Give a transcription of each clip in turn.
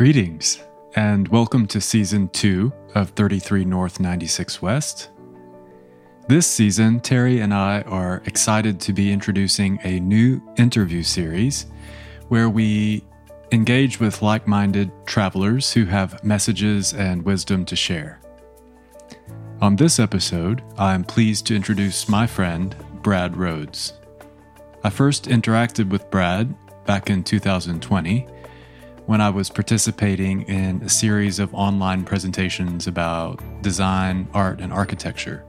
Greetings, and welcome to season two of 33 North 96 West. This season, Terry and I are excited to be introducing a new interview series where we engage with like minded travelers who have messages and wisdom to share. On this episode, I am pleased to introduce my friend, Brad Rhodes. I first interacted with Brad back in 2020 when I was participating in a series of online presentations about design, art, and architecture.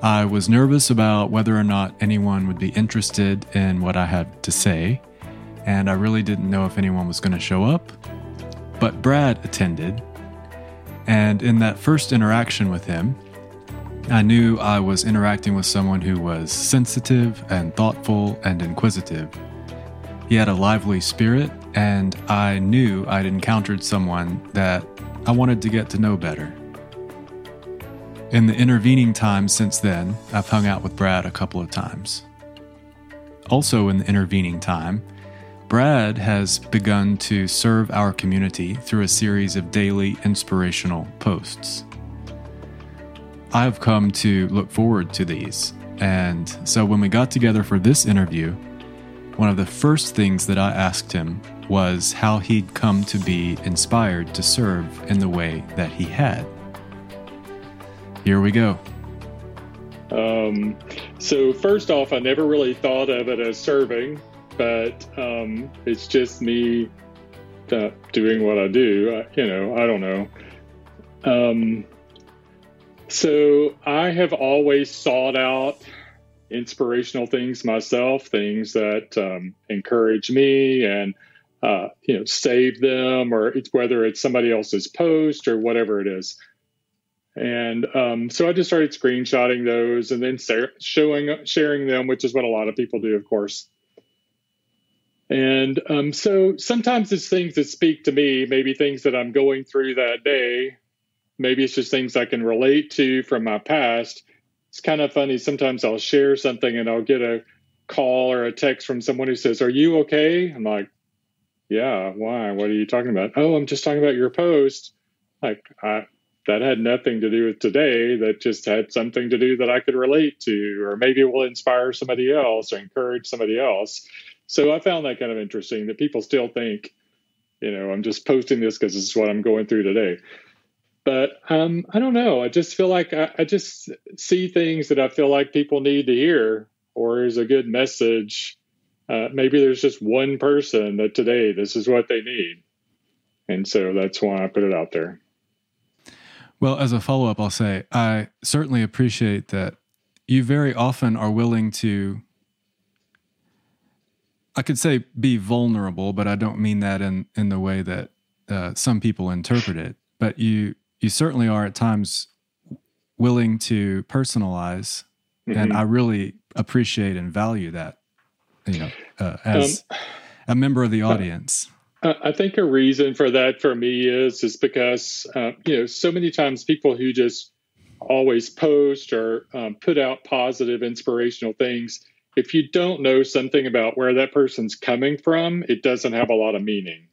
I was nervous about whether or not anyone would be interested in what I had to say, and I really didn't know if anyone was going to show up. But Brad attended, and in that first interaction with him, I knew I was interacting with someone who was sensitive and thoughtful and inquisitive. He had a lively spirit and I knew I'd encountered someone that I wanted to get to know better. In the intervening time since then, I've hung out with Brad a couple of times. Also, in the intervening time, Brad has begun to serve our community through a series of daily inspirational posts. I have come to look forward to these, and so when we got together for this interview, one of the first things that I asked him was how he'd come to be inspired to serve in the way that he had. Here we go. Um, so, first off, I never really thought of it as serving, but um, it's just me uh, doing what I do. I, you know, I don't know. Um, so, I have always sought out inspirational things myself, things that um, encourage me and uh, you know save them, or it's whether it's somebody else's post or whatever it is. And um, so I just started screenshotting those and then showing sharing them, which is what a lot of people do, of course. And um, so sometimes it's things that speak to me, maybe things that I'm going through that day. Maybe it's just things I can relate to from my past it's kind of funny. Sometimes I'll share something and I'll get a call or a text from someone who says, Are you okay? I'm like, Yeah, why? What are you talking about? Oh, I'm just talking about your post. Like, I, that had nothing to do with today. That just had something to do that I could relate to, or maybe it will inspire somebody else or encourage somebody else. So I found that kind of interesting that people still think, you know, I'm just posting this because this is what I'm going through today but um, I don't know. I just feel like I, I, just see things that I feel like people need to hear, or is a good message. Uh, maybe there's just one person that today this is what they need, and so that's why I put it out there. Well, as a follow up, I'll say I certainly appreciate that you very often are willing to. I could say be vulnerable, but I don't mean that in in the way that uh, some people interpret it. But you you certainly are at times willing to personalize, mm-hmm. and I really appreciate and value that. You know, uh, as um, a member of the audience. I think a reason for that for me is is because uh, you know so many times people who just always post or um, put out positive inspirational things if you don't know something about where that person's coming from it doesn't have a lot of meaning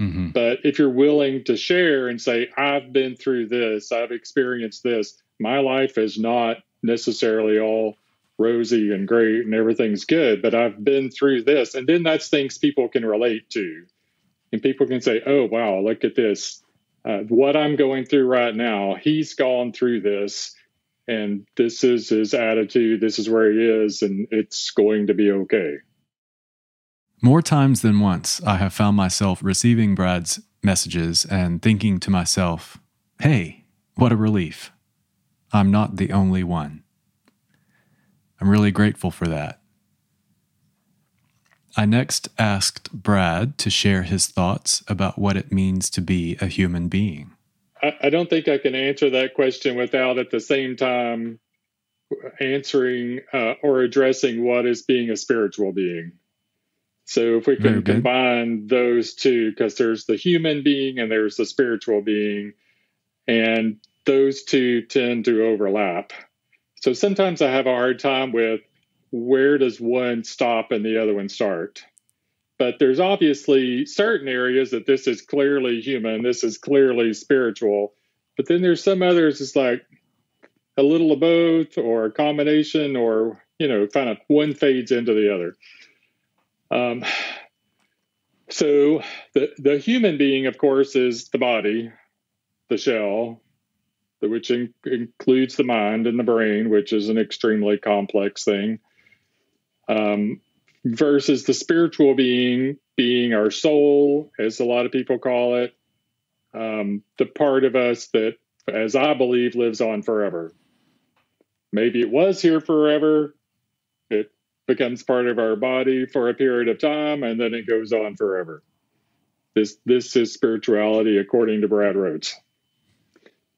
Mm-hmm. But if you're willing to share and say, I've been through this, I've experienced this, my life is not necessarily all rosy and great and everything's good, but I've been through this. And then that's things people can relate to. And people can say, oh, wow, look at this. Uh, what I'm going through right now, he's gone through this. And this is his attitude. This is where he is. And it's going to be okay. More times than once, I have found myself receiving Brad's messages and thinking to myself, hey, what a relief. I'm not the only one. I'm really grateful for that. I next asked Brad to share his thoughts about what it means to be a human being. I, don't think I can answer that question without at the same time answering uh, or addressing what is being a spiritual being. So if we can combine those two, because there's the human being and there's the spiritual being, and those two tend to overlap. So sometimes I have a hard time with where does one stop and the other one start. but there's obviously certain areas that this is clearly human, this is clearly spiritual. But then there's some others it's like a little of both or a combination or, you know, kind of one fades into the other. Um, so the the human being, of course, is the body, the shell, which in, includes the mind and the brain, which is an extremely complex thing. Um, versus the spiritual being being our soul, as a lot of people call it, um, the part of us that, as I believe, lives on forever. Maybe it was here forever. It becomes part of our body for a period of time, and then it goes on forever. This this is spirituality according to Brad Rhodes.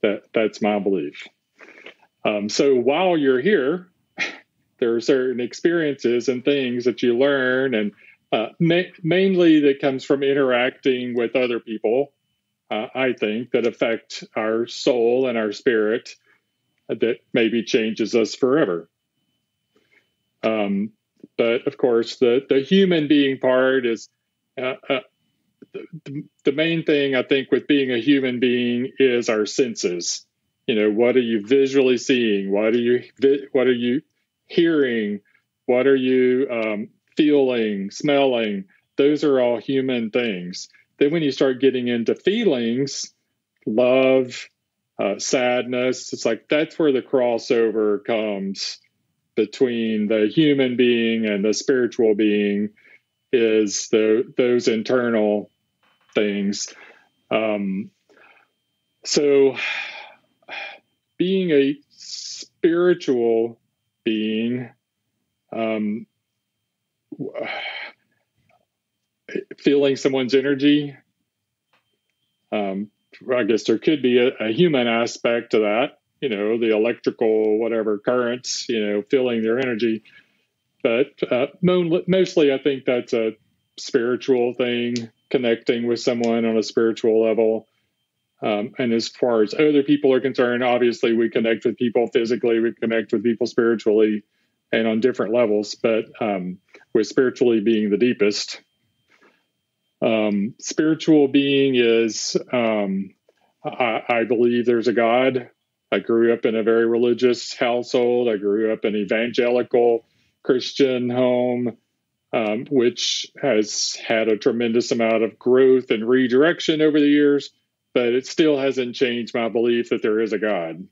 That that's my belief. Um, so while you're here, there are certain experiences and things that you learn, and uh, ma- mainly that comes from interacting with other people. Uh, I think that affect our soul and our spirit that maybe changes us forever. Um, but of course, the the human being part is uh, uh the, the main thing I think with being a human being is our senses. You know, what are you visually seeing? What are you what are you hearing? What are you um, feeling, smelling? Those are all human things. Then when you start getting into feelings, love, uh, sadness, it's like that's where the crossover comes between the human being and the spiritual being is the those internal things. Um, so, being a spiritual being, um, feeling someone's energy, um, I guess there could be a, a, human aspect to that, you know, the electrical, whatever currents, you know, feeling their energy. But uh, mostly, I think that's a spiritual thing connecting with someone on a spiritual level. Um, and as far as other people are concerned, obviously we connect with people physically, we connect with people spiritually and on different levels, but um, with spiritually being the deepest. Um, spiritual being is, um, I, I believe there's a God. I grew up in a very religious household. I grew up in an evangelical Christian home um, which has had a tremendous amount of growth and redirection over the years, but it still hasn't changed my belief that there is a God.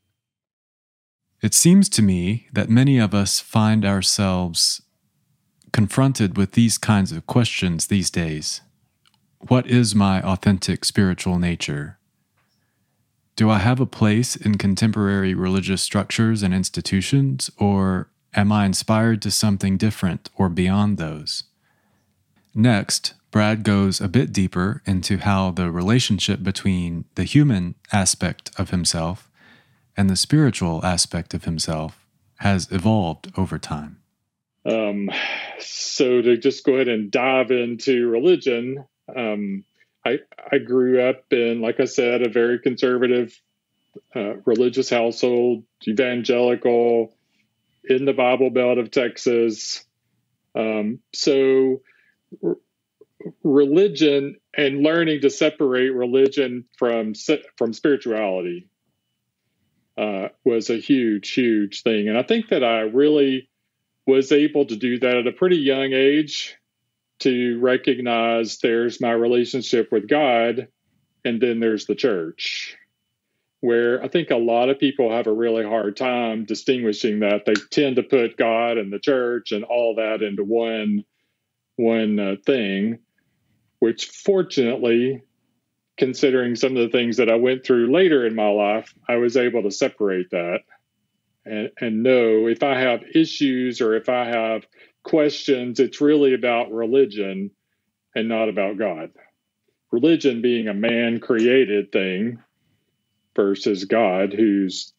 It seems to me that many of us find ourselves confronted with these kinds of questions these days. What is my authentic spiritual nature? Do I have a place in contemporary religious structures and institutions, or Am I inspired to something different or beyond those? Next, Brad goes a bit deeper into how the relationship between the human aspect of himself and the spiritual aspect of himself has evolved over time. Um, so, to just go ahead and dive into religion, um, I, I grew up in, like I said, a very conservative uh, religious household, evangelical, in the Bible Belt of Texas. Um, so, r- religion and learning to separate religion from from spirituality uh, was a huge, huge thing, and I think that I really was able to do that at a pretty young age to recognize there's my relationship with God, and then there's the church where I think a lot of people have a really hard time distinguishing that. They tend to put God and the church and all that into one one uh, thing, which fortunately, considering some of the things that I went through later in my life, I was able to separate that and, and know if I have issues or if I have questions, it's really about religion and not about God. Religion being a man created thing versus God, who's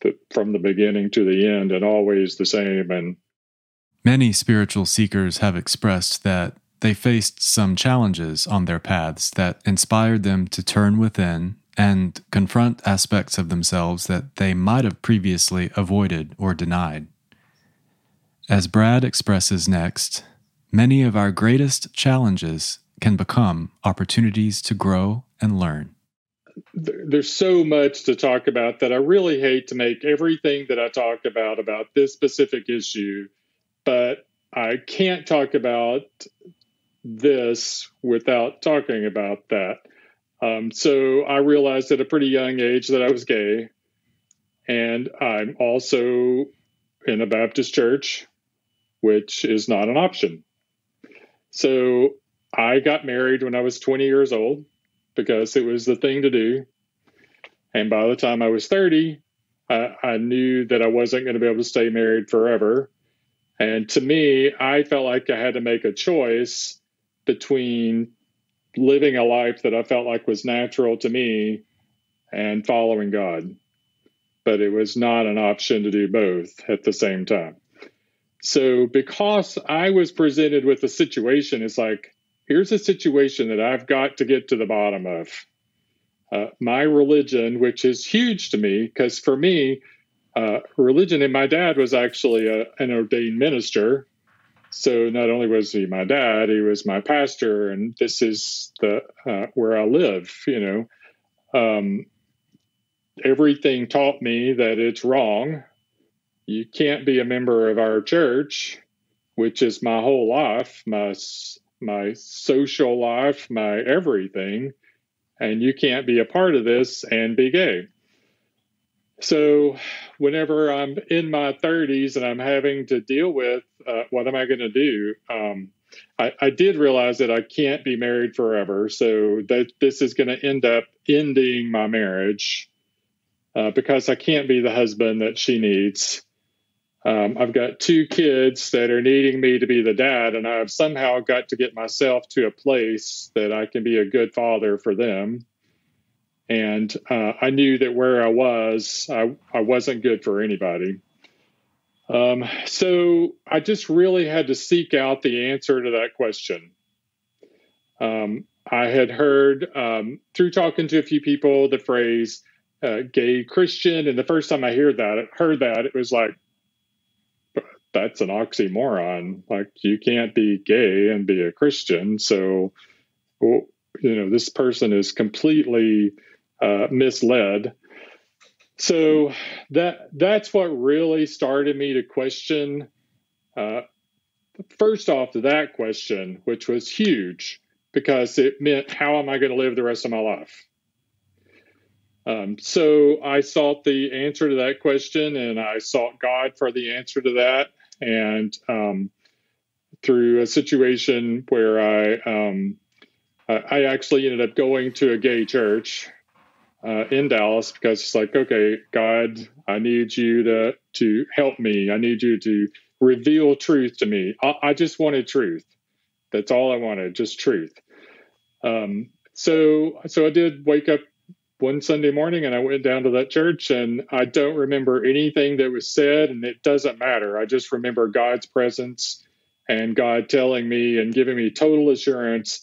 the, from the beginning to the end and always the same. And many spiritual seekers have expressed that they faced some challenges on their paths that inspired them to turn within and confront aspects of themselves that they might have previously avoided or denied. As Brad expresses next, many of our greatest challenges can become opportunities to grow and learn. There's so much to talk about that I really hate to make everything that I talked about about this specific issue, but I can't talk about this without talking about that. Um, so I realized at a pretty young age that I was gay, and I'm also in a Baptist church, which is not an option. So I got married when I was 20 years old because it was the thing to do. And by the time I was 30, I, I knew that I wasn't going to be able to stay married forever. And to me, I felt like I had to make a choice between living a life that I felt like was natural to me and following God. But it was not an option to do both at the same time. So, because I was presented with a situation, it's like, here's a situation that I've got to get to the bottom of. Uh, my religion, which is huge to me, because for me, uh, religion, and my dad was actually a, an ordained minister. So not only was he my dad, he was my pastor, and this is the uh, where I live. You know, um, everything taught me that it's wrong. You can't be a member of our church, which is my whole life, my my social life, my everything, and you can't be a part of this and be gay. So, whenever I'm in my 30s and I'm having to deal with uh, what am I going to do, um, I, I, did realize that I can't be married forever. So, that this is going to end up ending my marriage uh, because I can't be the husband that she needs. Um, I've got two kids that are needing me to be the dad, and I've somehow got to get myself to a place that I can be a good father for them and uh, I knew that where I was, I, I wasn't good for anybody. Um, so I just really had to seek out the answer to that question. Um, I had heard um, through talking to a few people the phrase uh, "gay Christian," and the first time I heard that, heard that, it was like, "That's an oxymoron. Like you can't be gay and be a Christian." So, you know, this person is completely uh, misled. So that that's what really started me to question. Uh, first off, that question, which was huge because it meant how am I going to live the rest of my life? Um, so I sought the answer to that question, and I sought God for the answer to that. And um, through a situation where I um, I actually ended up going to a gay church uh, in Dallas because it's like, okay, God, I need you to to help me. I need you to reveal truth to me. I, I just wanted truth. That's all I wanted, just truth. Um, so so I did wake up one Sunday morning and I went down to that church and I don't remember anything that was said and it doesn't matter. I just remember God's presence and God telling me and giving me total assurance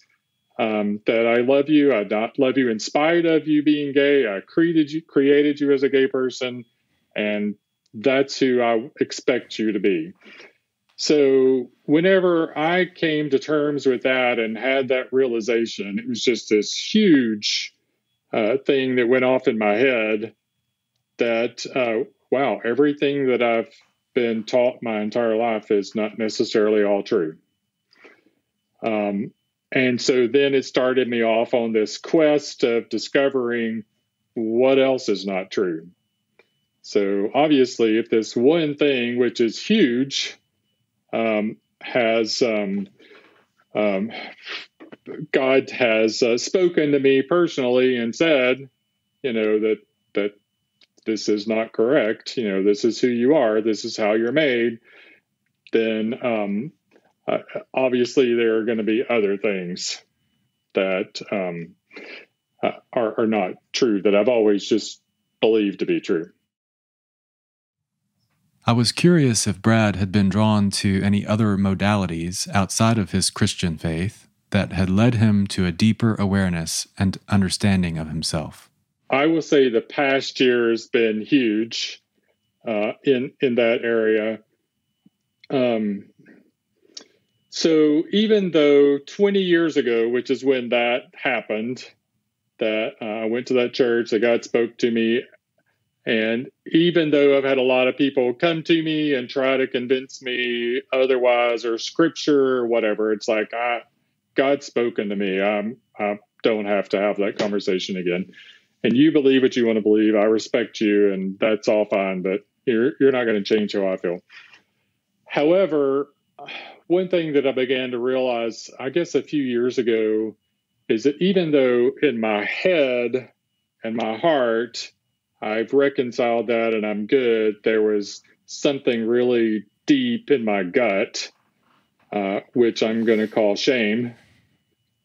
um, that I love you. I not love you in spite of you being gay. I created you, created you as a gay person, and that's who I expect you to be. So whenever I came to terms with that and had that realization, it was just this huge uh, thing that went off in my head. That uh, wow, everything that I've been taught my entire life is not necessarily all true. Um, and so then it started me off on this quest of discovering what else is not true. So obviously, if this one thing, which is huge, um, has um, um, God has uh, spoken to me personally and said, you know that that this is not correct. You know, this is who you are. This is how you're made. Then um, uh, obviously there are going to be other things that um, uh, are, are not true that I've always just believed to be true. I was curious if Brad had been drawn to any other modalities outside of his Christian faith that had led him to a deeper awareness and understanding of himself. I will say the past year has been huge uh, in in that area. Um, So even though 20 years ago, which is when that happened, that uh, I went to that church, that God spoke to me. And even though I've had a lot of people come to me and try to convince me otherwise or scripture or whatever, it's like, I, God's spoken to me. I'm, I don't have to have that conversation again. And you believe what you want to believe. I respect you, and that's all fine, but you're, you're not going to change how I feel. However, one thing that I began to realize, I guess a few years ago, is that even though in my head and my heart, I've reconciled that and I'm good, there was something really deep in my gut, uh, which I'm going to call shame,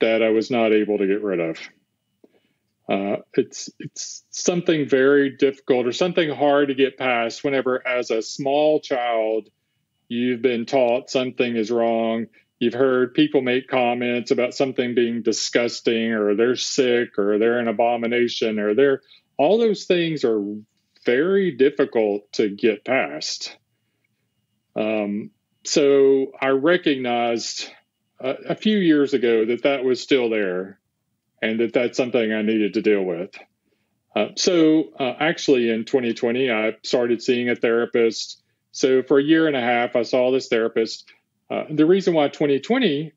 that I was not able to get rid of. Uh, it's it's something very difficult or something hard to get past whenever, as a small child, you've been taught something is wrong You've heard people make comments about something being disgusting or they're sick or they're an abomination or they're all those things are very difficult to get past. Um, so I recognized a, a few years ago that that was still there and that that's something I needed to deal with. Uh, so uh, actually in 2020, I started seeing a therapist. So for a year and a half, I saw this therapist uh, the reason why 2020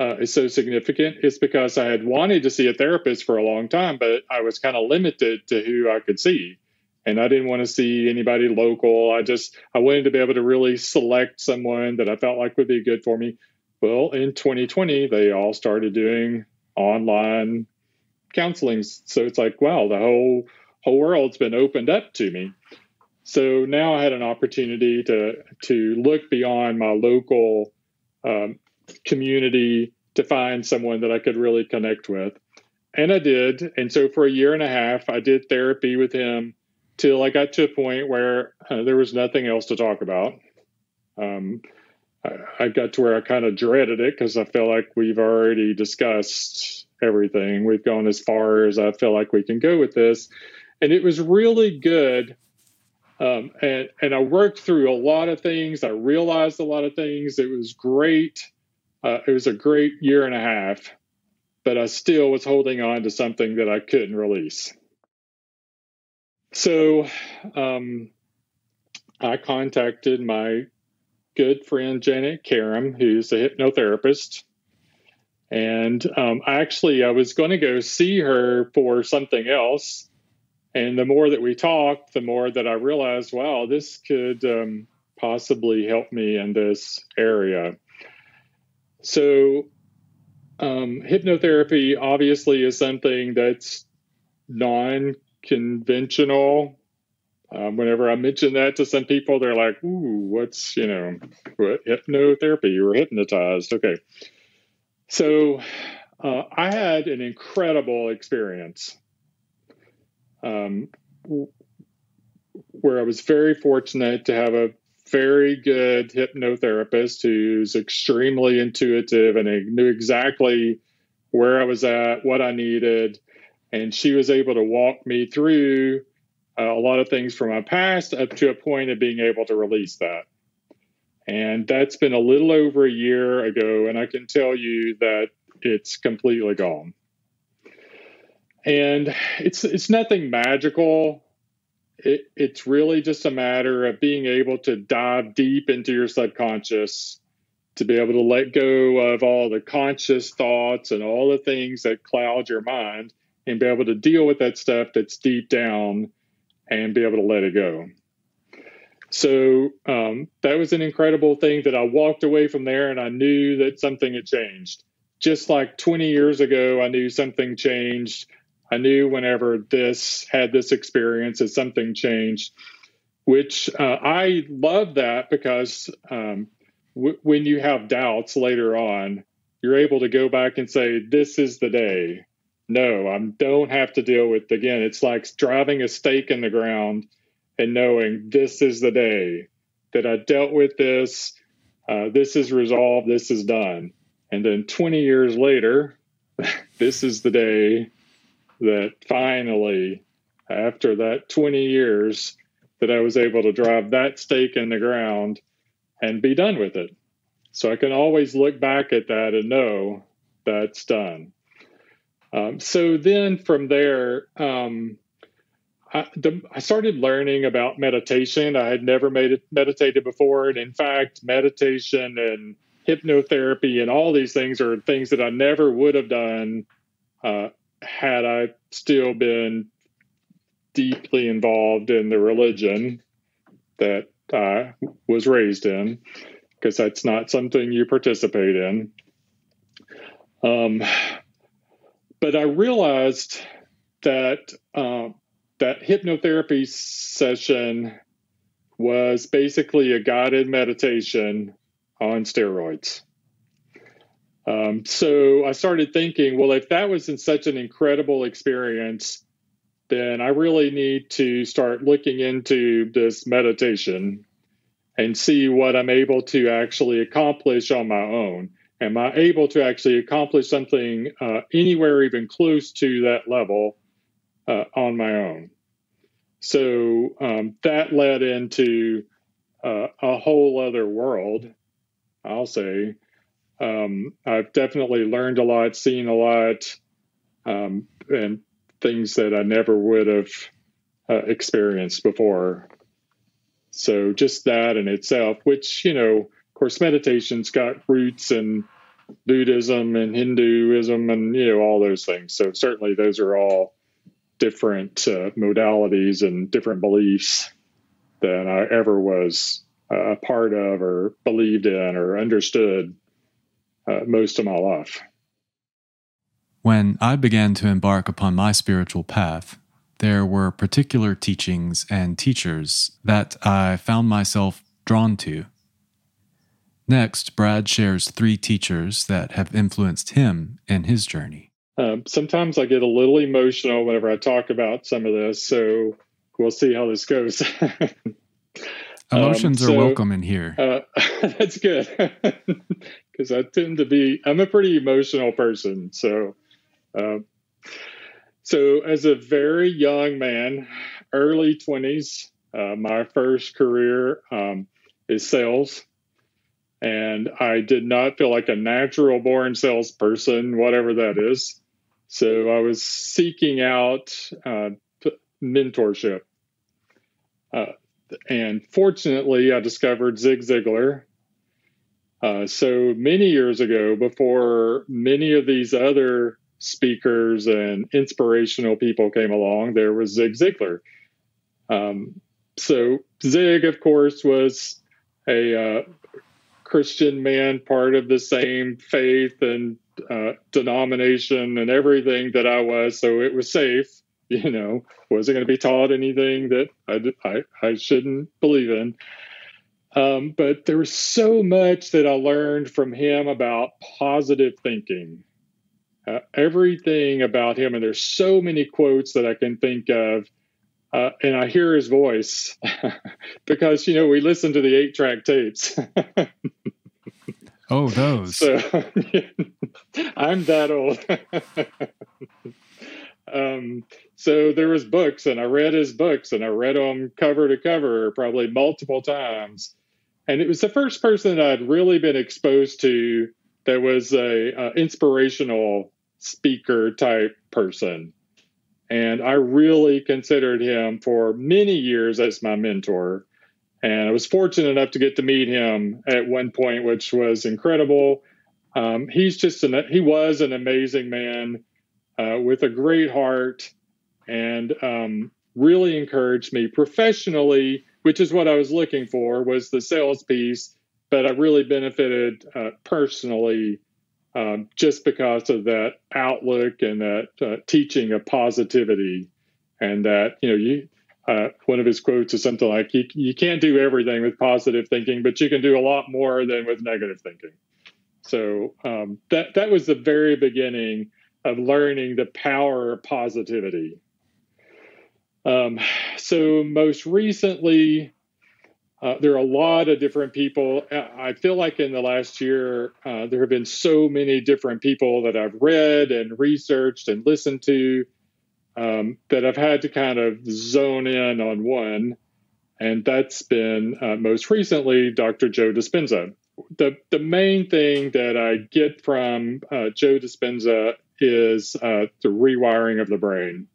uh, is so significant is because I had wanted to see a therapist for a long time, but I was kind of limited to who I could see. And I didn't want to see anybody local. I just I wanted to be able to really select someone that I felt like would be good for me. Well, in 2020, they all started doing online counseling. So it's like, wow, the whole whole world's been opened up to me. So now I had an opportunity to to look beyond my local um, community to find someone that I could really connect with, and I did. And so for a year and a half, I did therapy with him till I got to a point where uh, there was nothing else to talk about. Um, I, I got to where I kind of dreaded it because I feel like we've already discussed everything. We've gone as far as I feel like we can go with this, and it was really good um, and and I worked through a lot of things. I realized a lot of things. It was great. Uh, it was a great year and a half, but I still was holding on to something that I couldn't release. So um, I contacted my good friend Janet Karam, who's a hypnotherapist. And um, actually, I was going to go see her for something else and the more that we talked, the more that I realized, wow, this could um, possibly help me in this area. So, um, hypnotherapy obviously is something that's non conventional. Um, whenever I mention that to some people, they're like, ooh, what's, you know, what hypnotherapy? You were hypnotized. Okay. So, uh, I had an incredible experience um, where I was very fortunate to have a very good hypnotherapist who's extremely intuitive and knew exactly where I was at, what I needed. And she was able to walk me through uh, a lot of things from my past up to a point of being able to release that. And that's been a little over a year ago. And I can tell you that it's completely gone and it's it's nothing magical. It, it's really just a matter of being able to dive deep into your subconscious to be able to let go of all the conscious thoughts and all the things that cloud your mind and be able to deal with that stuff that's deep down and be able to let it go. So um, that was an incredible thing that I walked away from there and I knew that something had changed. Just like 20 years ago, I knew something changed I knew whenever this had this experience that something changed, which uh, I love that because um, w- when you have doubts later on, you're able to go back and say, "This is the day." No, I don't have to deal with again. It's like driving a stake in the ground and knowing this is the day that I dealt with this. Uh, this is resolved. This is done. And then 20 years later, this is the day that finally, after that 20 years, that I was able to drive that stake in the ground and be done with it. So I can always look back at that and know that's done. Um, so then from there, um, I, the, I, started learning about meditation. I had never made meditated before, and in fact, meditation and hypnotherapy and all these things are things that I never would have done uh, had I still been deeply involved in the religion that I was raised in, because that's not something you participate in. Um, but I realized that um, that hypnotherapy session was basically a guided meditation on steroids. Um, so I started thinking, well, if that was in such an incredible experience, then I really need to start looking into this meditation and see what I'm able to actually accomplish on my own. Am I able to actually accomplish something uh, anywhere even close to that level uh, on my own? So um, that led into uh, a whole other world, I'll say. Um, I've definitely learned a lot, seen a lot, um, and things that I never would have uh, experienced before. So just that in itself, which, you know, of course, meditation's got roots in Buddhism and Hinduism and, you know, all those things. So certainly those are all different uh, modalities and different beliefs than I ever was a part of or believed in or understood uh, most of my life. When I began to embark upon my spiritual path, there were particular teachings and teachers that I found myself drawn to. Next, Brad shares three teachers that have influenced him in his journey. Um, sometimes I get a little emotional whenever I talk about some of this, so we'll see how this goes. Emotions um, so, are welcome in here. Uh, that's good because I tend to be. I'm a pretty emotional person, so uh, so, as a very young man, early 20s, uh, my first career um, is sales. And I did not feel like a natural born salesperson, whatever that is. So I was seeking out uh, mentorship. Uh, and fortunately, I discovered Zig Ziglar. Uh, so many years ago, before many of these other speakers and inspirational people came along, there was Zig Ziglar. Um, so Zig, of course, was a uh, Christian man, part of the same faith and uh, denomination and everything that I was. So it was safe, you know, wasn't going to be taught anything that I, I, I shouldn't believe in. Um, but there was so much that I learned from him about positive thinking uh, everything about him, and there's so many quotes that I can think of. Uh, and I hear his voice because you know we listen to the eight track tapes. oh, those. So I'm that old. um, so there was books, and I read his books, and I read them cover to cover, probably multiple times. And it was the first person that I'd really been exposed to that was a, a inspirational speaker type person. And I really considered him for many years as my mentor. And I was fortunate enough to get to meet him at one point, which was incredible. Um, he's just an, he was an amazing man uh, with a great heart and um, really encouraged me professionally, which is what I was looking for was the sales piece. But I really benefited uh, personally um, just because of that outlook and that uh, teaching of positivity, and that you know you. Uh, one of his quotes is something like, you, "You can't do everything with positive thinking, but you can do a lot more than with negative thinking." So um, that that was the very beginning of learning the power of positivity. Um, so most recently, uh, there are a lot of different people. I feel like in the last year, uh, there have been so many different people that I've read and researched and listened to um, that I've had to kind of zone in on one. And that's been uh, most recently Dr. Joe Dispenza, the the main thing that I get from uh, Joe Dispenza is uh, the rewiring of the brain,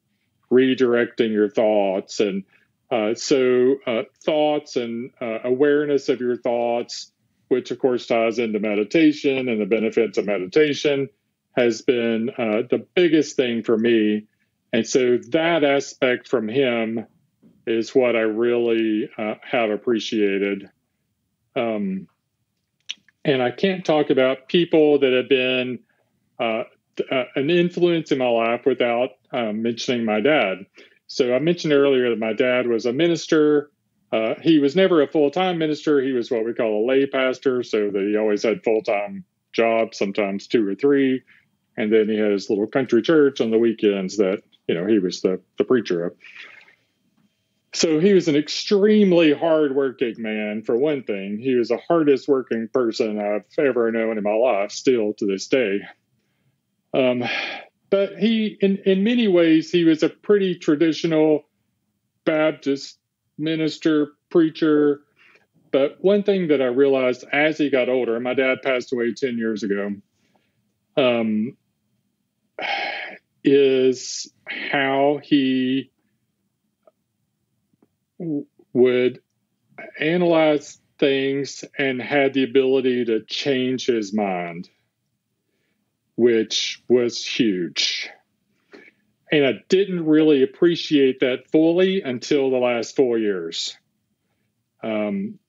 redirecting your thoughts, and uh, so uh, thoughts and uh, awareness of your thoughts, which of course ties into meditation and the benefits of meditation, has been uh, the biggest thing for me, and so that aspect from him is what I really have appreciated. Um, and I can't talk about people that have been uh, uh, an influence in my life without mentioning my dad. So I mentioned earlier that my dad was a minister. Uh, he was never a full time minister. He was what we call a lay pastor, so that he always had full time jobs, sometimes two or three. And then he had his little country church on the weekends that you know he was the the preacher of. So he was an extremely hardworking man, for one thing. He was the hardest working person I've ever known in my life, still to this day. Um, but he, in, in many ways, he was a pretty traditional Baptist minister, preacher. But one thing that I realized as he got older, my dad passed away 10 years ago, um, is how he would analyze things and had the ability to change his mind, which was huge. And I didn't really appreciate that fully until the last four years. Um,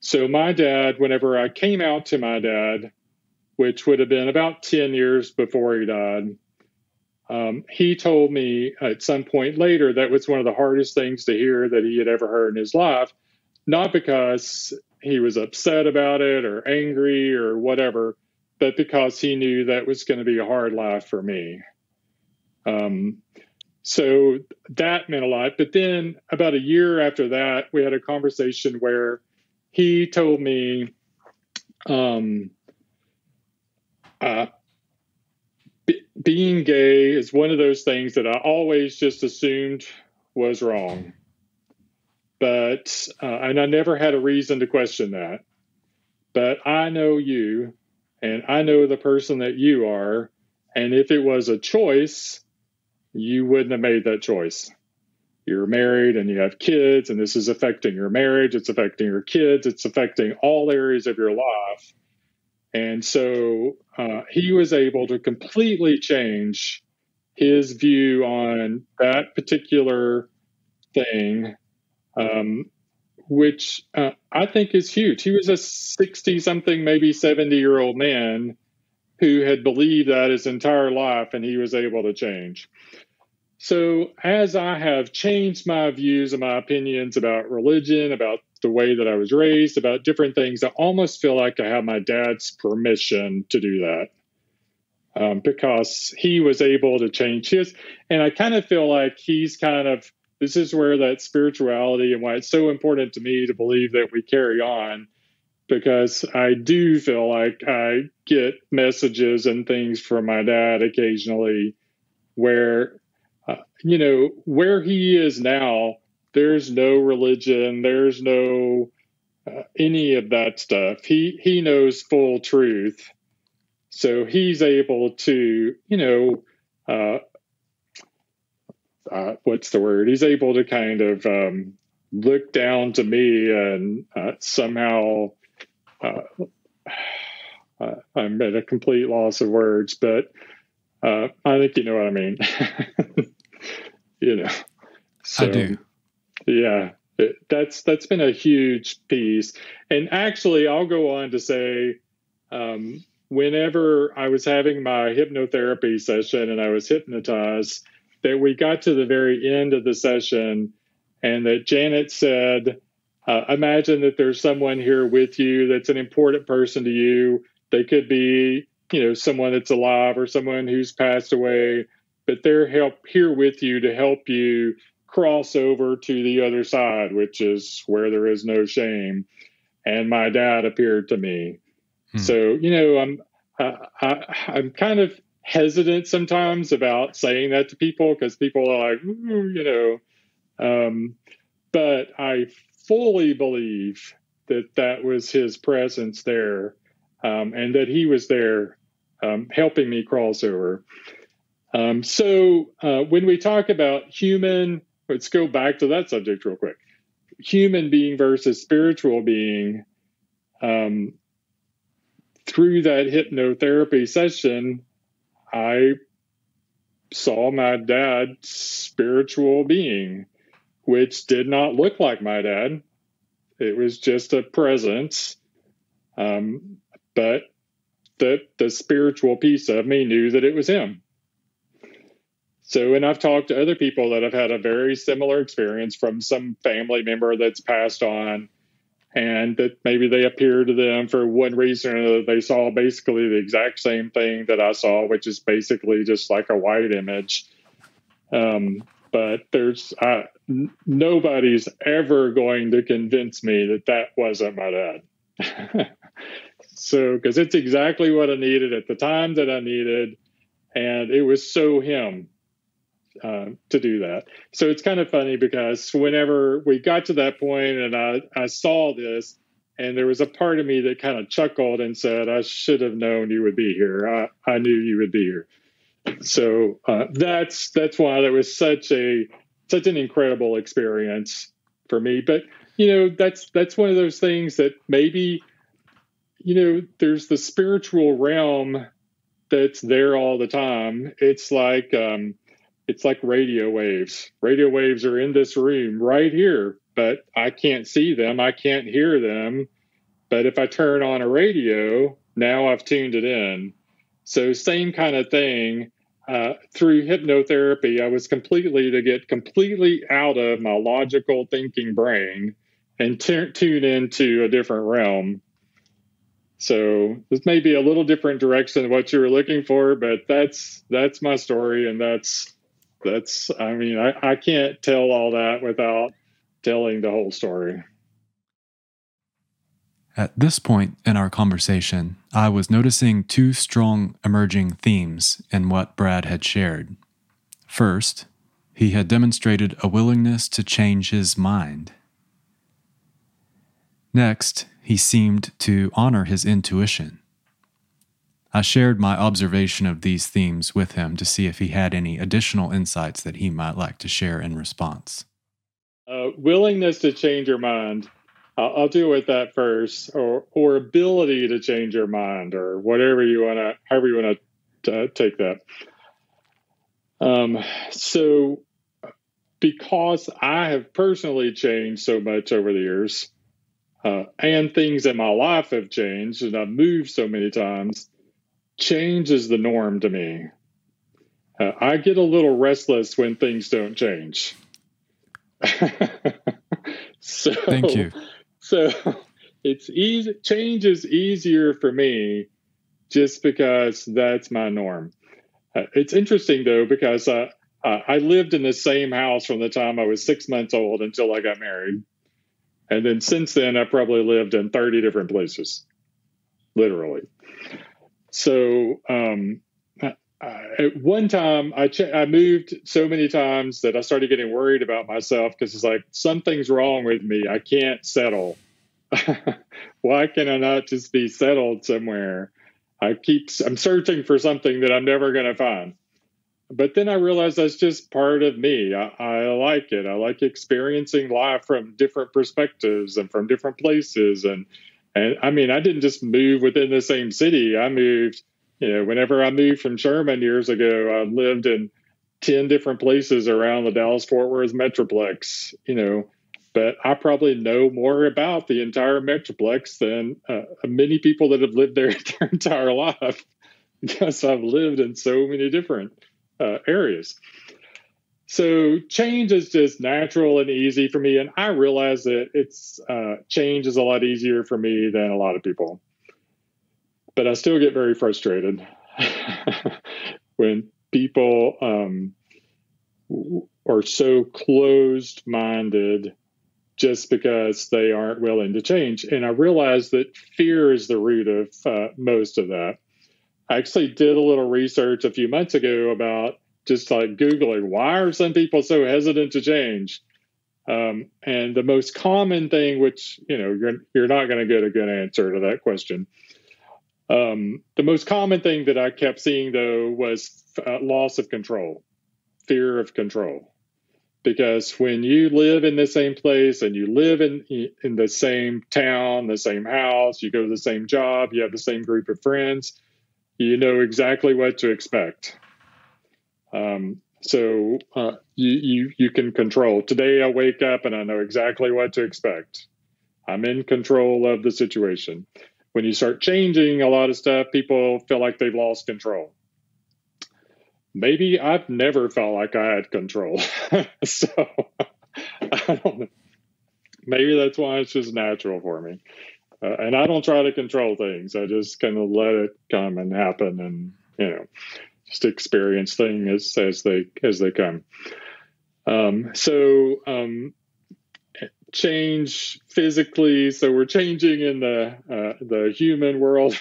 so, my dad, whenever I came out to my dad, which would have been about 10 years before he died, um, he told me at some point later that was one of the hardest things to hear that he had ever heard in his life, not because he was upset about it or angry or whatever, but because he knew that was going to be a hard life for me. Um, so that meant a lot. But then about a year after that, we had a conversation where he told me, um, uh, being gay is one of those things that I always just assumed was wrong. But, uh, and I never had a reason to question that. But I know you, and I know the person that you are. And if it was a choice, you wouldn't have made that choice. You're married and you have kids, and this is affecting your marriage, it's affecting your kids, it's affecting all areas of your life and so uh, he was able to completely change his view on that particular thing, um, which uh, I think is huge. He was a 60 something, maybe 70 year old man who had believed that his entire life and he was able to change. So, as I have changed my views and my opinions about religion, about the way that I was raised, about different things. I almost feel like I have my dad's permission to do that um, because he was able to change his. And I kind of feel like he's kind of this is where that spirituality and why it's so important to me to believe that we carry on because I do feel like I get messages and things from my dad occasionally where, uh, you know, where he is now there's no religion there's no uh, any of that stuff. He he knows full truth. So he's able to you know uh, uh, what's the word? He's able to kind of um, look down to me and uh, somehow uh, uh, i'm at a complete loss of words but i think you know what i mean. You know so, i do. yeah, it, that's that's been a huge piece. And actually, I'll go on to say, um, whenever I was having my hypnotherapy session and I was hypnotized, that we got to the very end of the session, and that Janet said, uh, "Imagine that there's someone here with you that's an important person to you. They could be, you know, someone that's alive or someone who's passed away, But they're help here with you to help you cross over to the other side, which is where there is no shame. And my dad appeared to me. Hmm. So, you know, I'm, I, I'm kind of hesitant sometimes about saying that to people because people are like, you know, um, but I fully believe that that was his presence there, um, and that he was there um, helping me cross over. Um, so uh, when we talk about human, let's go back to that subject real quick. Human being versus spiritual being. Um, through that hypnotherapy session, I saw my dad's spiritual being, which did not look like my dad. It was just a presence. Um, but the the spiritual piece of me knew that it was him. So, and I've talked to other people that have had a very similar experience from some family member that's passed on, and that maybe they appeared to them for one reason or another. They saw basically the exact same thing that I saw, which is basically just like a white image. Um, but there's uh, n- nobody's ever going to convince me that that wasn't my dad. so, because it's exactly what I needed at the time that I needed, and it was so him uh, to do that. So it's kind of funny because whenever we got to that point and I, I saw this, and there was a part of me that kind of chuckled and said, I should have known you would be here. I, I knew you would be here. So uh, that's that's why that was such a such an incredible experience for me. But you know, that's that's one of those things that maybe you know, there's the spiritual realm that's there all the time. It's like um, it's like radio waves. Radio waves are in this room right here, but I can't see them. I can't hear them. But if I turn on a radio, now I've tuned it in. So, same kind of thing. Uh, through hypnotherapy, I was completely to get completely out of my logical thinking brain and t- tune into a different realm. So this may be a little different direction than what you were looking for, but that's that's my story, and that's that's i mean I, I can't tell all that without telling the whole story. At this point in our conversation i was noticing two strong emerging themes in what brad had shared. First he had demonstrated a willingness to change his mind. Next he seemed to honor his intuition I shared my observation of these themes with him to see if he had any additional insights that he might like to share in response. Uh, willingness to change your mind. I'll, I'll deal with that first, or or ability to change your mind, or whatever you want to, however you want to take that. Um, so, because I have personally changed so much over the years, uh, and things in my life have changed, and I've moved so many times change is the norm to me. Uh, I get a little restless when things don't change. so, Thank you. So it's easy. Change is easier for me just because that's my norm. Uh, it's interesting though because uh, uh, I lived in the same house from the time I was six months old until I got married, and then since then I probably lived in thirty different places, literally. So um, at one time, I ch- I moved so many times that I started getting worried about myself because it's like something's wrong with me. I can't settle. Why can I not just be settled somewhere? I keep I'm searching for something that I'm never going to find. But then I realized that's just part of me. I, I like it. I like experiencing life from different perspectives and from different places and and I mean, I didn't just move within the same city. I moved, you know, whenever I moved from Sherman years ago, I lived in 10 different places around the Dallas Fort Worth Metroplex, you know, but I probably know more about the entire Metroplex than uh, many people that have lived there their entire life because I've lived in so many different uh, areas. So change is just natural and easy for me, and I realize that it's uh, change is a lot easier for me than a lot of people. But I still get very frustrated when people um, are so closed-minded just because they aren't willing to change. And I realize that fear is the root of uh, most of that. I actually did a little research a few months ago about just like Googling, why are some people so hesitant to change? Um, and the most common thing, which you know you're you're not going to get a good answer to that question. Um, the most common thing that I kept seeing though was uh, loss of control, fear of control, because when you live in the same place and you live in in the same town, the same house, you go to the same job, you have the same group of friends, you know exactly what to expect. Um, so uh, you, you you can control. Today I wake up and I know exactly what to expect. I'm in control of the situation. When you start changing a lot of stuff, people feel like they've lost control. Maybe I've never felt like I had control. so I don't know. Maybe that's why it's just natural for me. Uh, and I don't try to control things. I just kind of let it come and happen and, you know, just experience things as, as they as they come. Um, so um, change physically. So we're changing in the uh, the human world,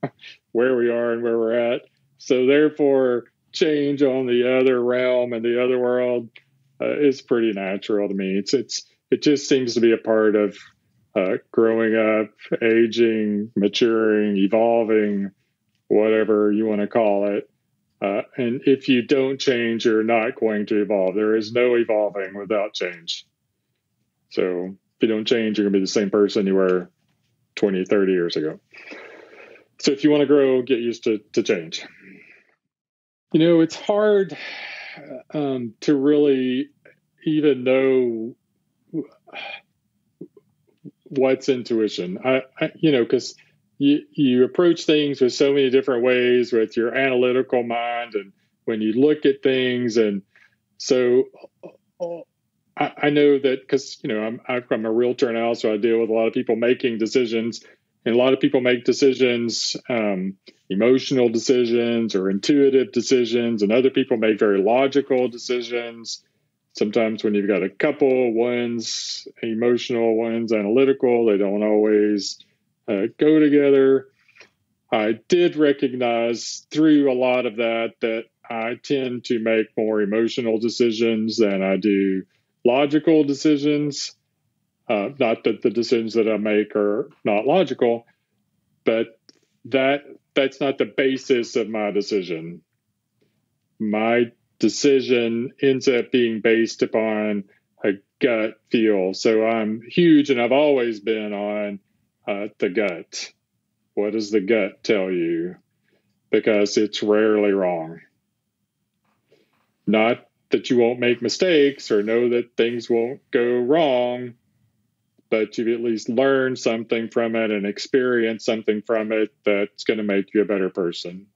where we are and where we're at. So therefore, change on the other realm and the other world uh, is pretty natural to me. It's it's it just seems to be a part of uh, growing up, aging, maturing, evolving, whatever you want to call it. Uh, and if you don't change, you're not going to evolve. There is no evolving without change. So if you don't change, you're going to be the same person you were 20, 30 years ago. So if you want to grow, get used to, to change. You know, it's hard um, to really even know what's intuition. I, I you know, because you you approach things with so many different ways with your analytical mind and when you look at things and so I, I know that because you know I'm I'm a realtor now, so I deal with a lot of people making decisions, and a lot of people make decisions, um, emotional decisions or intuitive decisions, and other people make very logical decisions. Sometimes when you've got a couple, one's emotional, one's analytical, they don't always uh, go together. I did recognize through a lot of that that I tend to make more emotional decisions than I do logical decisions. Uh, not that the decisions that I make are not logical, but that that's not the basis of my decision. My decision ends up being based upon a gut feel. So I'm huge, and I've always been on uh, the gut. What does the gut tell you? Because it's rarely wrong. Not that you won't make mistakes or know that things won't go wrong, but you've at least learned something from it and experienced something from it that's going to make you a better person.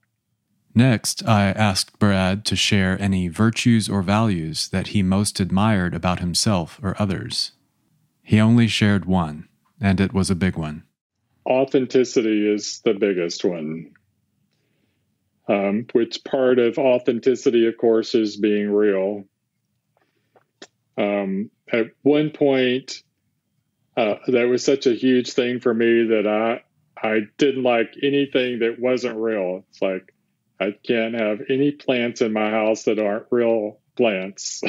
Next, I asked Brad to share any virtues or values that he most admired about himself or others. He only shared one, and it was a big one. Authenticity is the biggest one. Um, which part of authenticity, of course, is being real. Um, at one point, uh, that was such a huge thing for me that I I didn't like anything that wasn't real. It's like I can't have any plants in my house that aren't real plants,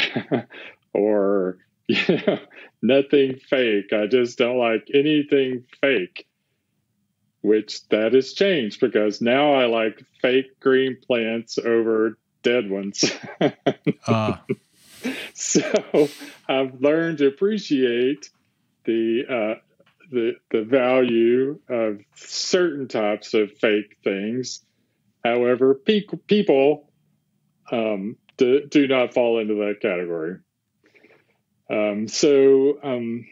or know, nothing fake. I just don't like anything fake which that has changed because now I like fake green plants over dead ones. uh. So I've learned to appreciate the uh, the the value of certain types of fake things. However, pe- people um, do, do, not fall into that category. Um, so um,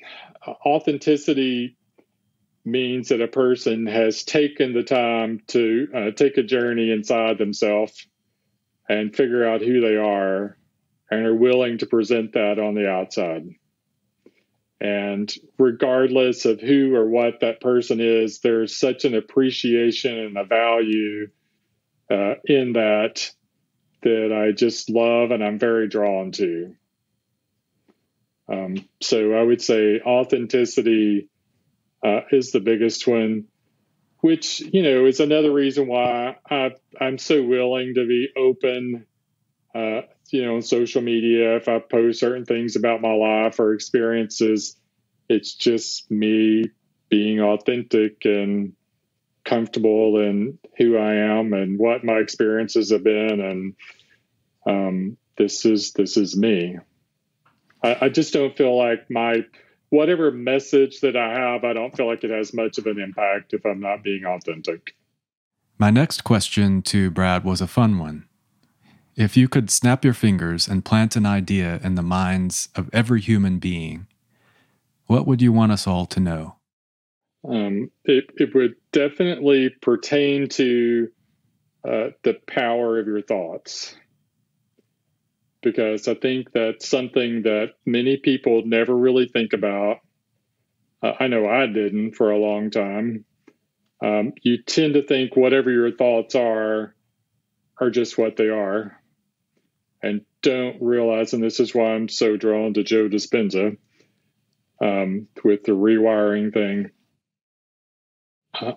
authenticity means that a person has taken the time to uh, take a journey inside themselves and figure out who they are and are willing to present that on the outside. And regardless of who or what that person is, there's such an appreciation and a value uh, in that that I just love and I'm very drawn to. Um, so I would say authenticity uh, is the biggest one, which you know is another reason why I, I'm so willing to be open uh, you know, on social media, if I post certain things about my life or experiences, it's just me being authentic and comfortable in who I am and what my experiences have been. And um, this is this is me. I, I just don't feel like my whatever message that I have, I don't feel like it has much of an impact if I'm not being authentic. My next question to Brad was a fun one. If you could snap your fingers and plant an idea in the minds of every human being, what would you want us all to know? Um, it, it would definitely pertain to uh, the power of your thoughts because I think that's something that many people never really think about. Uh, I know I didn't for a long time. Um, you tend to think whatever your thoughts are are just what they are, and don't realize. And this is why I'm so drawn to Joe Dispenza um, with the rewiring thing.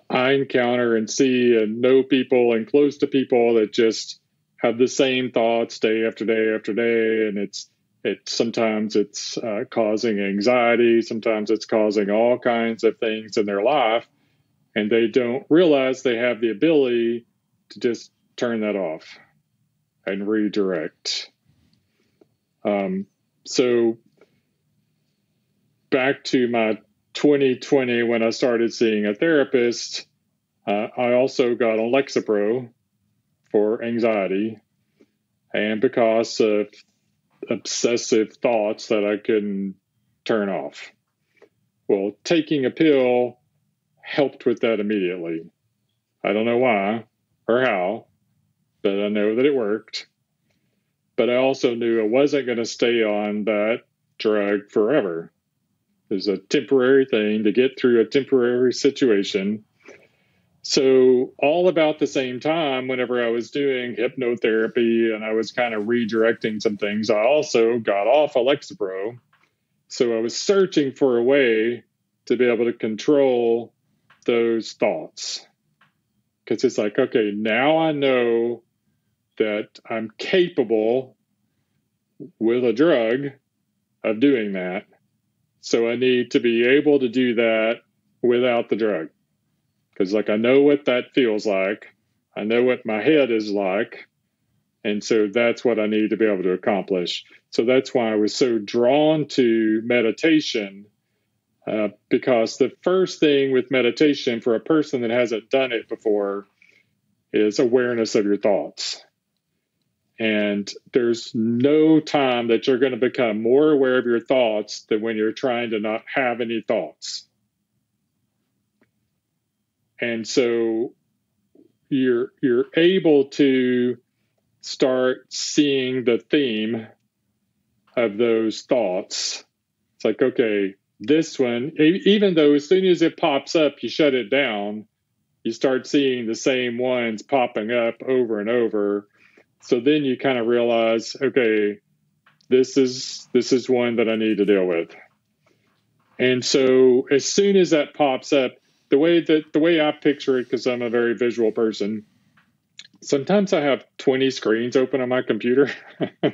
I encounter and see and know people and close to people that just have the same thoughts day after day after day, and it's it sometimes it's uh, causing anxiety, sometimes it's causing all kinds of things in their life, and they don't realize they have the ability to just turn that off and redirect. Um, so back to my 2020 when I started seeing a therapist, uh, I also got on Lexapro for anxiety and because of obsessive thoughts that I couldn't turn off. Well, taking a pill helped with that immediately. I don't know why or how, but I know that it worked. But I also knew I wasn't going to stay on that drug forever. It was a temporary thing to get through a temporary situation so, all about the same time, whenever I was doing hypnotherapy and I was kind of redirecting some things, I also got off Lexapro. So, I was searching for a way to be able to control those thoughts. Because it's like, okay, now I know that I'm capable with a drug of doing that. So, I need to be able to do that without the drug because like I know what that feels like. I know what my head is like. And so that's what I need to be able to accomplish. So that's why I was so drawn to meditation, uh, because the first thing with meditation for a person that hasn't done it before is awareness of your thoughts. And there's no time that you're going to become more aware of your thoughts than when you're trying to not have any thoughts. And so you're you're able to start seeing the theme of those thoughts. It's like, okay, this one, even though as soon as it pops up, you shut it down, you start seeing the same ones popping up over and over. So then you kind of realize, okay, this is this is one that I need to deal with. And so as soon as that pops up, the way that the way I picture it, because I'm a very visual person, sometimes I have 20 screens open on my computer.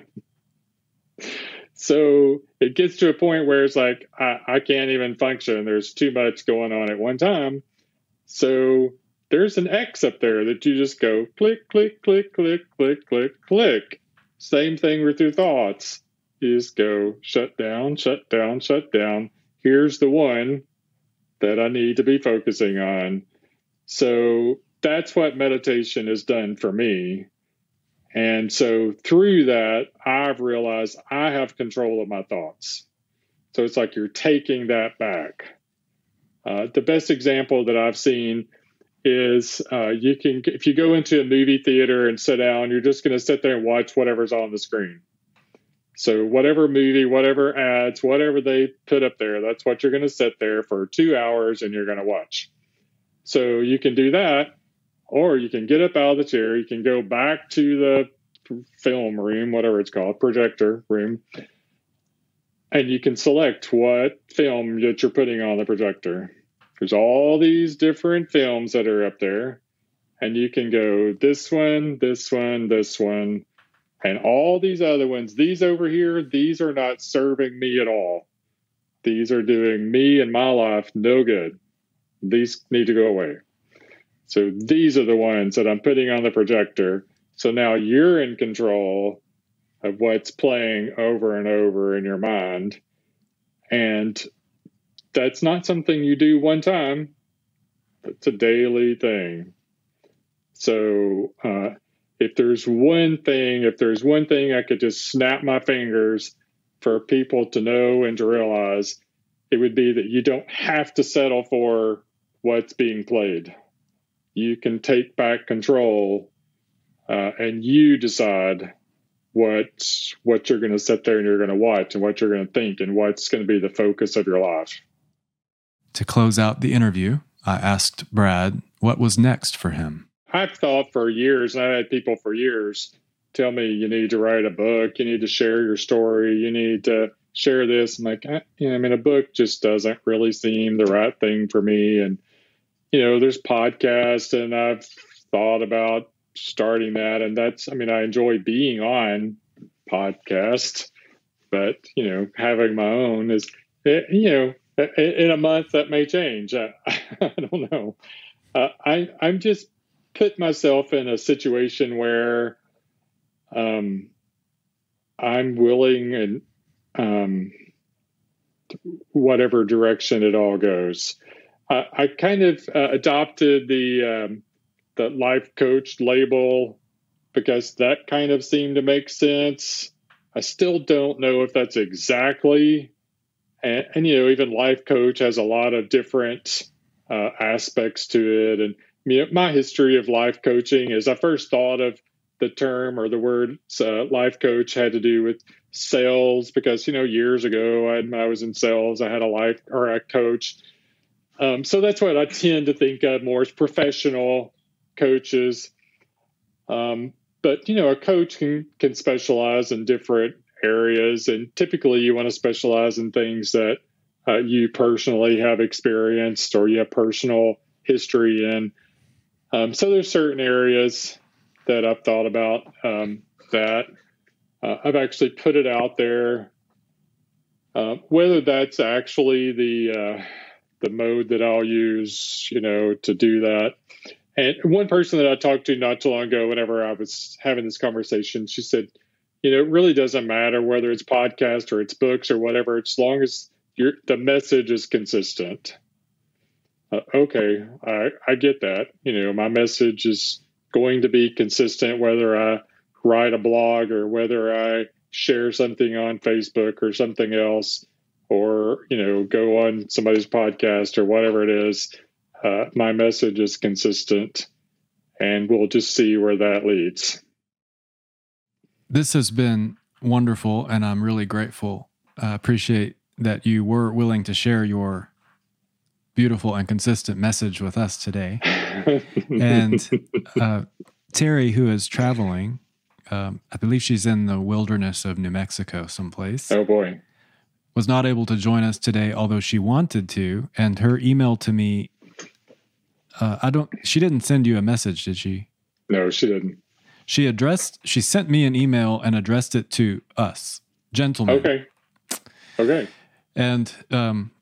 so it gets to a point where it's like I, I can't even function. There's too much going on at one time. So there's an X up there that you just go click, click, click, click, click, click, click. Same thing with your thoughts. You just go shut down, shut down, shut down. Here's the one that I need to be focusing on. So that's what meditation has done for me. And so through that, I've realized I have control of my thoughts. So it's like you're taking that back. Uh, the best example that I've seen is uh, you can, if you go into a movie theater and sit down, you're just going to sit there and watch whatever's on the screen. So whatever movie, whatever ads, whatever they put up there, that's what you're going to sit there for two hours and you're going to watch. So you can do that, or you can get up out of the chair. You can go back to the film room, whatever it's called, projector room, and you can select what film that you're putting on the projector. There's all these different films that are up there, and you can go this one, this one, this one, And all these other ones, these over here, these are not serving me at all. These are doing me and my life no good. These need to go away. So these are the ones that I'm putting on the projector. So now you're in control of what's playing over and over in your mind. And that's not something you do one time, it's a daily thing. So, uh, if there's one thing, if there's one thing I could just snap my fingers for people to know and to realize, it would be that you don't have to settle for what's being played. You can take back control uh, and you decide what what you're going to sit there and you're going to watch and what you're going to think and what's going to be the focus of your life. To close out the interview, I asked Brad what was next for him. I've thought for years, and I've had people for years tell me you need to write a book, you need to share your story, you need to share this. I'm like, I, you know, I mean, a book just doesn't really seem the right thing for me. And, you know, there's podcasts, and I've thought about starting that. And that's, I mean, I enjoy being on podcasts, but, you know, having my own is, eh, you know, in a month that may change. I, I don't know. Uh, I, I'm just put myself in a situation where um, I'm willing and um, whatever direction it all goes. Uh, I kind of uh, adopted the um, the life coach label because that kind of seemed to make sense. I still don't know if that's exactly, and, and you know, even life coach has a lot of different uh, aspects to it. And my history of life coaching is I first thought of the term or the word uh, life coach had to do with sales because you know years ago I, I was in sales I had a life or a coach um, so that's what I tend to think of more as professional coaches. Um, but you know, a coach can can specialize in different areas, and typically you want to specialize in things that uh, you personally have experienced or you have personal history in. Um, so there's certain areas that I've thought about um, that uh, I've actually put it out there. Uh, whether that's actually the uh, the mode that I'll use, you know, to do that, and one person that I talked to not too long ago, whenever I was having this conversation, she said, you know, it really doesn't matter whether it's podcast or it's books or whatever, as long as your the message is consistent. Uh, okay, I, I get that. You know, my message is going to be consistent whether I write a blog or whether I share something on Facebook or something else, or you know, go on somebody's podcast or whatever it is uh, my message is consistent, and we'll just see where that leads. This has been wonderful, and I'm really grateful. I appreciate that you were willing to share your beautiful and consistent message with us today. and uh, Terry, who is traveling, um, I believe she's in the wilderness of New Mexico, someplace. Oh boy. Was not able to join us today, although she wanted to. And her email to me uh, I don't. She didn't send you a message, did she? No, she didn't. She addressed. She sent me an email and addressed it to us, gentlemen. Okay. Okay. And um,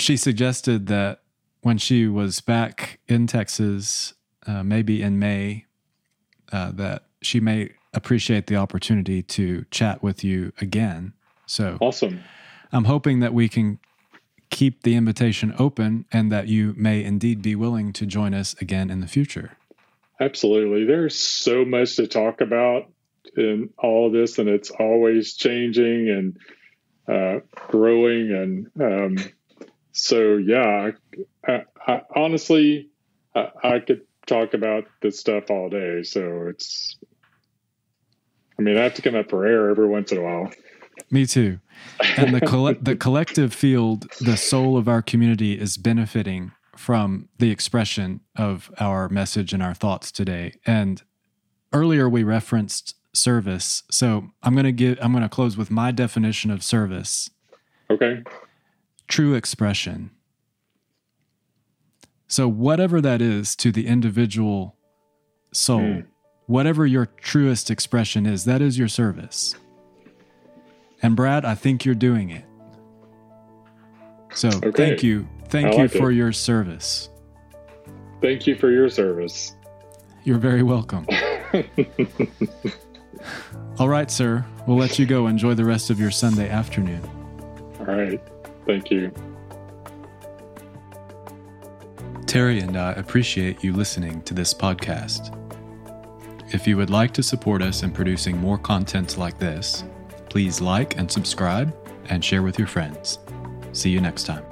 she suggested that when she was back in Texas, uh, maybe in May, uh, that she may appreciate the opportunity to chat with you again. So awesome. I'm hoping that we can keep the invitation open and that you may indeed be willing to join us again in the future. Absolutely. There's so much to talk about in all of this, and it's always changing and uh, growing. And um, so, yeah, I, I, honestly, I, I could talk about this stuff all day. So it's, I mean, I have to come up for air every once in a while. Me too. And the coll- the collective field, the soul of our community is benefiting from the expression of our message and our thoughts today. And earlier we referenced service. So I'm going to give I'm going to close with my definition of service. Okay. True expression. So whatever that is to the individual soul, mm. whatever your truest expression is, that is your service. And Brad, I think you're doing it. So okay. thank you. Thank you for it. your service. Thank you for your service. You're very welcome. All right, sir. We'll let you go. Enjoy the rest of your Sunday afternoon. All right. Thank you. Terry and I appreciate you listening to this podcast. If you would like to support us in producing more content like this, please like and subscribe and share with your friends. See you next time.